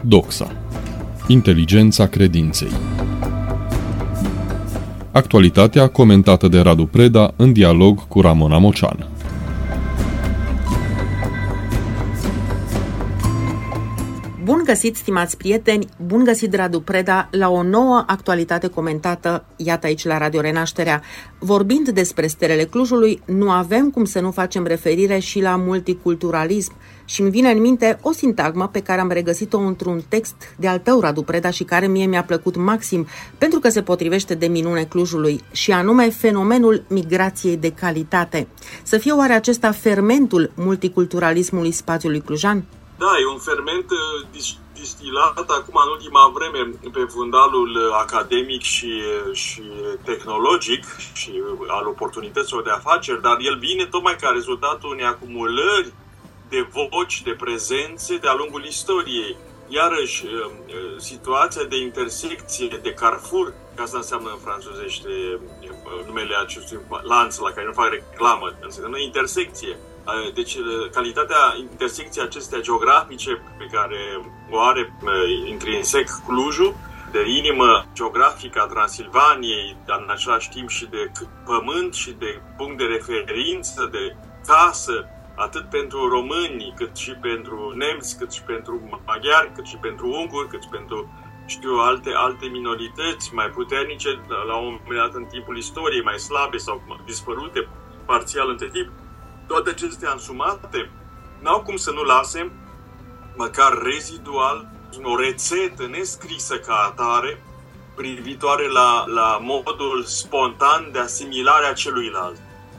Doxa. Inteligența credinței. Actualitatea comentată de Radu Preda în dialog cu Ramona Mocean. Găsit, stimați prieteni, bun găsit, Radu Preda, la o nouă actualitate comentată, iată aici la Radio Renașterea. Vorbind despre stelele Clujului, nu avem cum să nu facem referire și la multiculturalism și îmi vine în minte o sintagmă pe care am regăsit-o într-un text de al tău, Radu Preda, și care mie mi-a plăcut maxim, pentru că se potrivește de minune Clujului, și anume fenomenul migrației de calitate. Să fie oare acesta fermentul multiculturalismului spațiului clujan? Da, e un ferment uh, distilat acum în ultima vreme pe fundalul uh, academic și, uh, și tehnologic și al oportunităților de afaceri, dar el vine tocmai ca rezultatul unei acumulări de voci, de prezențe de-a lungul istoriei. Iarăși, situația de intersecție, de carrefour, ca asta înseamnă în franțuzește numele acestui lanț la care nu fac reclamă, înseamnă intersecție deci, calitatea intersecției acestea geografice pe care o are intrinsec Clujul, de inimă geografică a Transilvaniei, dar în același timp și de pământ și de punct de referință, de casă, atât pentru români, cât și pentru nemți, cât și pentru maghiari, cât și pentru unguri, cât și pentru știu, alte, alte minorități mai puternice, la un moment dat în timpul istoriei, mai slabe sau dispărute parțial între timp toate acestea însumate n-au cum să nu lase, măcar rezidual, o rețetă nescrisă ca atare privitoare la, la modul spontan de asimilare a celuilalt.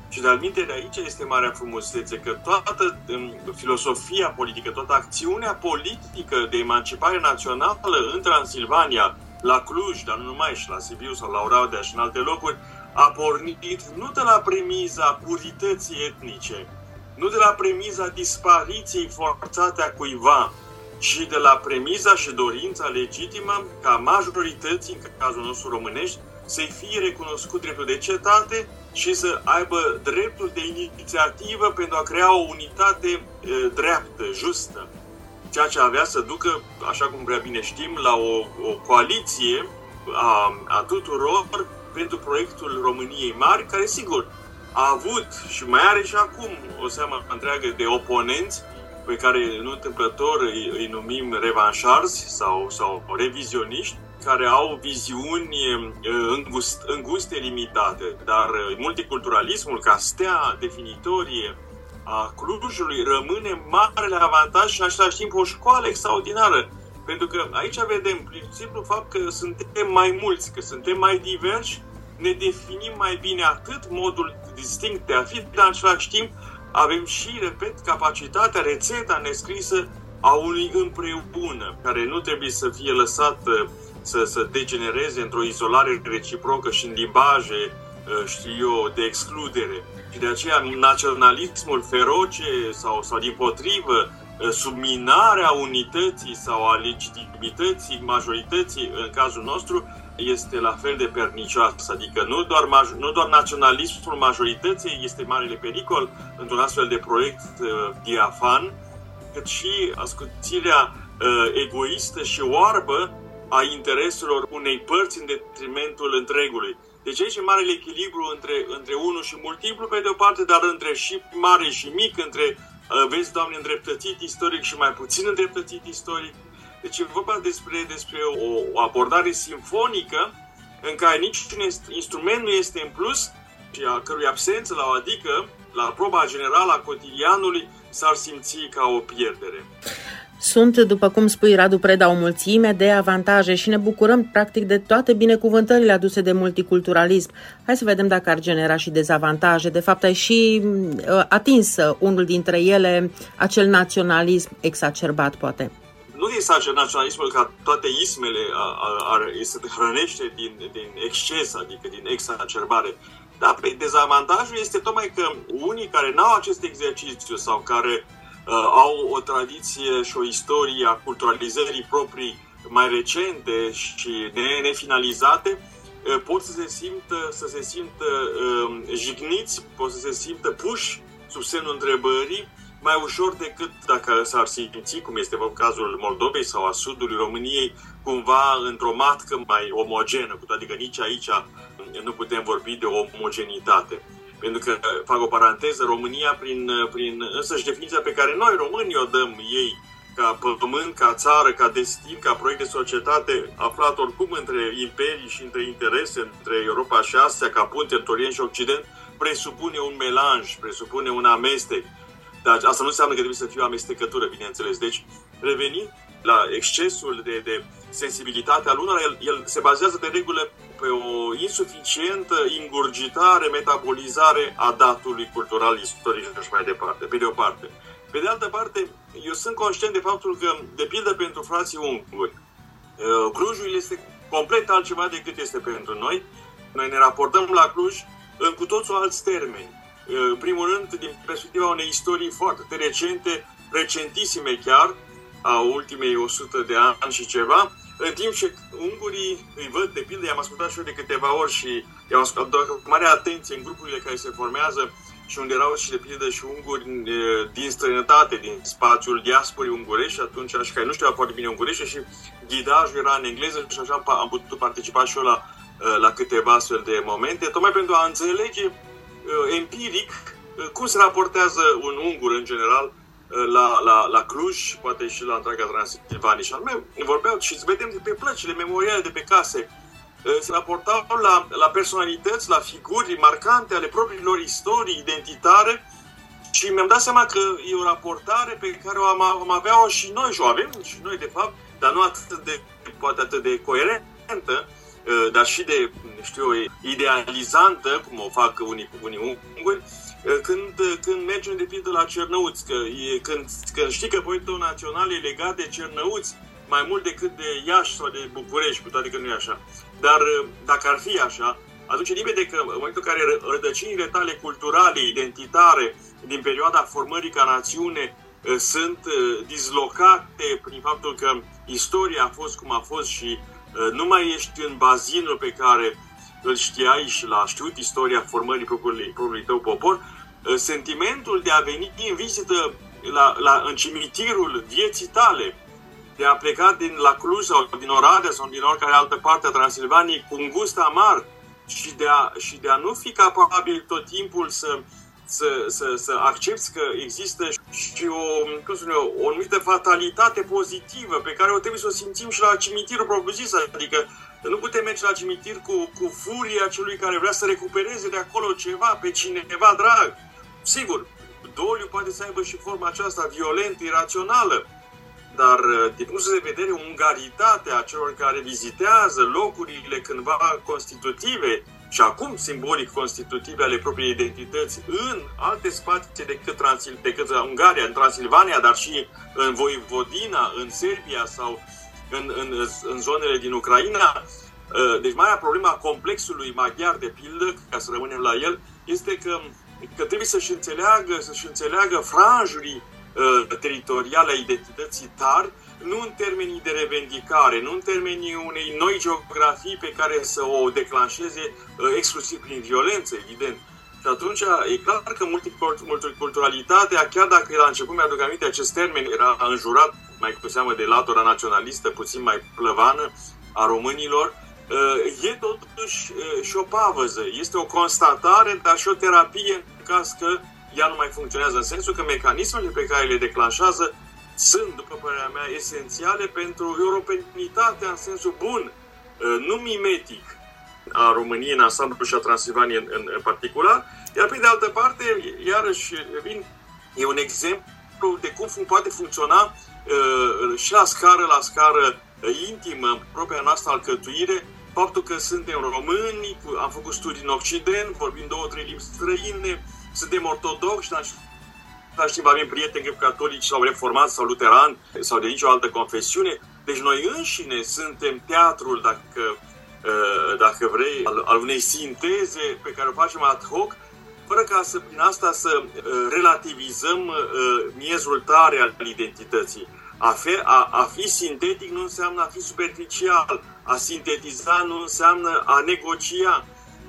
Și de-al de aici este marea frumusețe, că toată um, filosofia politică, toată acțiunea politică de emancipare națională în Transilvania, la Cluj, dar nu numai, și la Sibiu sau la Oradea și în alte locuri, a pornit nu de la premiza purității etnice, nu de la premiza dispariției forțate a cuiva, ci de la premiza și dorința legitimă ca majorității, în cazul nostru românești, să-i fie recunoscut dreptul de cetate și să aibă dreptul de inițiativă pentru a crea o unitate e, dreaptă, justă. Ceea ce avea să ducă, așa cum prea bine știm, la o, o coaliție a, a tuturor pentru proiectul României Mari, care, sigur, a avut și mai are și acum o seamă întreagă de oponenți pe care, nu întâmplător, îi, îi numim revanșarzi sau, sau revizioniști, care au viziuni îngust, înguste, limitate. Dar multiculturalismul, ca stea definitorie a Clujului, rămâne marele avantaj și în același timp o școală extraordinară. Pentru că aici vedem, prin simplu fapt că suntem mai mulți, că suntem mai diversi ne definim mai bine atât modul distinct de a fi, dar în același timp avem și, repet, capacitatea, rețeta nescrisă a unui împreună, care nu trebuie să fie lăsat uh, să, să degenereze într-o izolare reciprocă și în limbaje, uh, știu eu, de excludere. Și de aceea naționalismul feroce sau, sau din potrivă, uh, subminarea unității sau a legitimității majorității, în cazul nostru, este la fel de pernicioasă. Adică nu doar, nu doar naționalismul majorității este marele pericol într-un astfel de proiect uh, diafan, cât și ascuțirea uh, egoistă și oarbă a intereselor unei părți în detrimentul întregului. Deci aici e marele echilibru între, între unul și multiplu pe de o parte, dar între și mare și mic, între, uh, vezi, Doamne, îndreptățit istoric și mai puțin îndreptățit istoric, deci e vorba despre, despre o, o abordare simfonică în care niciun instrument nu este în plus și a cărui absență la o adică, la proba generală a cotidianului, s-ar simți ca o pierdere. Sunt, după cum spui, Radu Preda, o mulțime de avantaje și ne bucurăm, practic, de toate binecuvântările aduse de multiculturalism. Hai să vedem dacă ar genera și dezavantaje. De fapt, ai și uh, atins unul dintre ele, acel naționalism exacerbat, poate nu din sace naționalismul ca toate ismele ar, se hrănește din, din exces, adică din exacerbare. Dar pe dezavantajul este tocmai că unii care n-au acest exercițiu sau care uh, au o tradiție și o istorie a culturalizării proprii mai recente și nefinalizate, uh, pot să se simtă, să se simtă uh, jigniți, pot să se simtă puși sub semnul întrebării mai ușor decât dacă s-ar simți, cum este cazul Moldovei sau a sudului României, cumva într-o matcă mai omogenă, cu toate că nici aici nu putem vorbi de omogenitate. Pentru că, fac o paranteză, România, prin, prin însăși definiția pe care noi românii o dăm ei, ca pământ, ca țară, ca destin, ca proiect de societate, aflat oricum între imperii și între interese, între Europa și Asia, ca punte între Orient și Occident, presupune un melanj, presupune un amestec. Dar asta nu înseamnă că trebuie să fie o amestecătură, bineînțeles. Deci, revenind la excesul de, de sensibilitate al unora, el, el se bazează de regulă pe o insuficientă ingurgitare, metabolizare a datului cultural, istoric și mai departe, pe de o parte. Pe de altă parte, eu sunt conștient de faptul că, de pildă pentru frații unguri, uh, Clujul este complet altceva decât este pentru noi. Noi ne raportăm la Cluj în cu toți alți termeni. Uh, în primul rând, din perspectiva unei istorii foarte recente, recentisime chiar, a ultimei 100 de ani și ceva, în timp ce ungurii îi văd, de pildă, i-am ascultat și eu de câteva ori și i-am ascultat cu mare atenție în grupurile care se formează și unde erau și de pildă și unguri din străinătate, din spațiul diasporii ungurești și atunci și care nu știau foarte bine ungurește și ghidajul era în engleză și așa am putut participa și eu la, la câteva astfel de momente, tocmai pentru a înțelege empiric cum se raportează un ungur în general la, la, la Cluj, poate și la întreaga Transilvania. Și anume, vorbeau și vedem de pe plăcile memoriale de pe case, se raportau la, la personalități, la figuri marcante ale propriilor istorii identitare și mi-am dat seama că e o raportare pe care o am, am avea-o și noi și o avem și noi, de fapt, dar nu atât de, poate atât de coerentă, dar și de, știu idealizantă, cum o fac unii, unii unguri, când, când mergem de pildă la Cernăuți, că e, când, când știi că proiectul național e legat de Cernăuți mai mult decât de Iași sau de București, cu toate că nu e așa. Dar dacă ar fi așa, atunci e limpede că în momentul în care rădăcinile tale culturale, identitare, din perioada formării ca națiune, sunt dislocate prin faptul că istoria a fost cum a fost și nu mai ești în bazinul pe care îl știai și l-a știut istoria formării propriului, propriului tău popor, ă, sentimentul de a veni în vizită la, la, în cimitirul vieții tale, de a pleca din la Cluj sau din Oradea sau din oricare altă parte a Transilvaniei cu un gust amar și de a, și de a nu fi capabil tot timpul să, să, să, să accepti că există și o, cum spune, o, o anumită fatalitate pozitivă pe care o trebuie să o simțim și la cimitirul propriu-zis, adică nu putem merge la cimitir cu, cu furia celui care vrea să recupereze de acolo ceva, pe cineva drag. Sigur, doliu poate să aibă și forma aceasta violentă, irațională, dar din punctul de vedere ungaritatea celor care vizitează locurile cândva constitutive și acum simbolic constitutive ale propriei identități în alte spații decât, Transil, decât Ungaria, în Transilvania, dar și în Voivodina, în Serbia sau în, în, în zonele din Ucraina. Uh, deci marea problema complexului maghiar, de pildă, ca să rămânem la el, este că, că trebuie să-și înțeleagă, să-și înțeleagă franjurii uh, teritoriale a identității tari, nu în termenii de revendicare, nu în termenii unei noi geografii pe care să o declanșeze uh, exclusiv prin violență, evident. Și atunci e clar că multiculturalitatea, chiar dacă la început mi-aduc aminte, acest termen era înjurat mai cu seamă de latura naționalistă, puțin mai plăvană a românilor, uh, e totuși uh, și o pavăză. Este o constatare, dar și o terapie în caz că ea nu mai funcționează, în sensul că mecanismele pe care le declanșează sunt, după părerea mea, esențiale pentru europenitatea în sensul bun, uh, nu mimetic a României în ansamblu și a Transilvaniei în, în, în particular, iar pe de altă parte, iarăși, vin, e un exemplu de cum poate funcționa uh, și la scară, la scară uh, intimă, propria noastră alcătuire, faptul că suntem români, am făcut studii în Occident, vorbim două, trei limbi străine, suntem ortodoxi, dar același timp avem prieteni catolici sau reformați sau luterani sau de nicio altă confesiune. Deci noi înșine suntem teatrul, dacă, uh, dacă vrei, al, al unei sinteze pe care o facem ad hoc, fără ca să, prin asta să uh, relativizăm uh, miezul tare al identității. A fi, a, a fi sintetic nu înseamnă a fi superficial, a sintetiza nu înseamnă a negocia.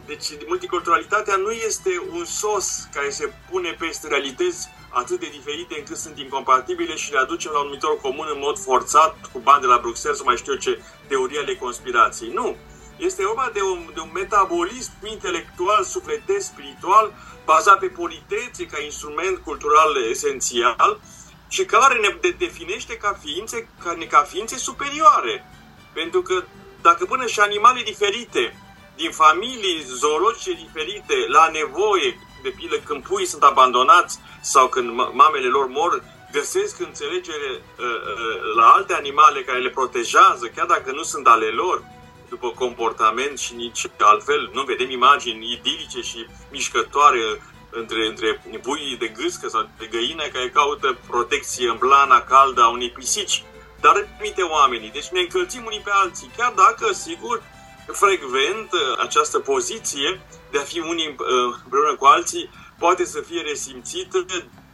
Deci multiculturalitatea nu este un sos care se pune peste realități atât de diferite încât sunt incompatibile și le aducem la un numitor comun în mod forțat, cu bani de la Bruxelles, să mai știu eu ce, teoria ale conspirației. Nu. Este vorba de un, de un metabolism intelectual, sufletesc, spiritual, bazat pe politețe ca instrument cultural esențial și care ne definește ca ființe, ca, ca ființe superioare. Pentru că dacă până și animale diferite, din familii zoologice diferite, la nevoie, de pildă când puii sunt abandonați sau când mamele lor mor, găsesc înțelegere uh, uh, la alte animale care le protejează, chiar dacă nu sunt ale lor, după comportament și nici altfel. Nu vedem imagini idilice și mișcătoare între, între puii de gâscă sau de găină care caută protecție în blana caldă a unei pisici. Dar permite oamenii. Deci ne încălțim unii pe alții, chiar dacă, sigur, frecvent această poziție de a fi unii împreună cu alții poate să fie resimțită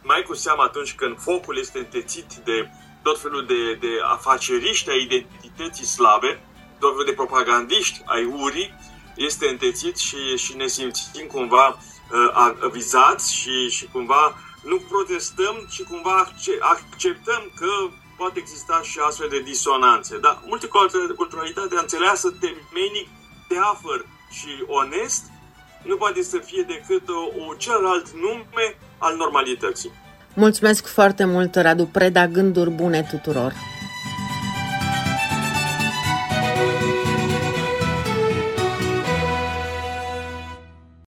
mai cu seamă atunci când focul este întețit de tot felul de, de afaceriști ai identității slabe, tot felul de propagandiști ai urii, este întețit și, și ne simțim cumva uh, vizați și, și cumva nu protestăm, ci cumva acceptăm că poate exista și astfel de disonanțe. Dar multiculturalitatea înțeleasă temenic, teafăr și onest nu poate să fie decât o, o celălalt nume al normalității. Mulțumesc foarte mult, Radu Preda, gânduri bune tuturor!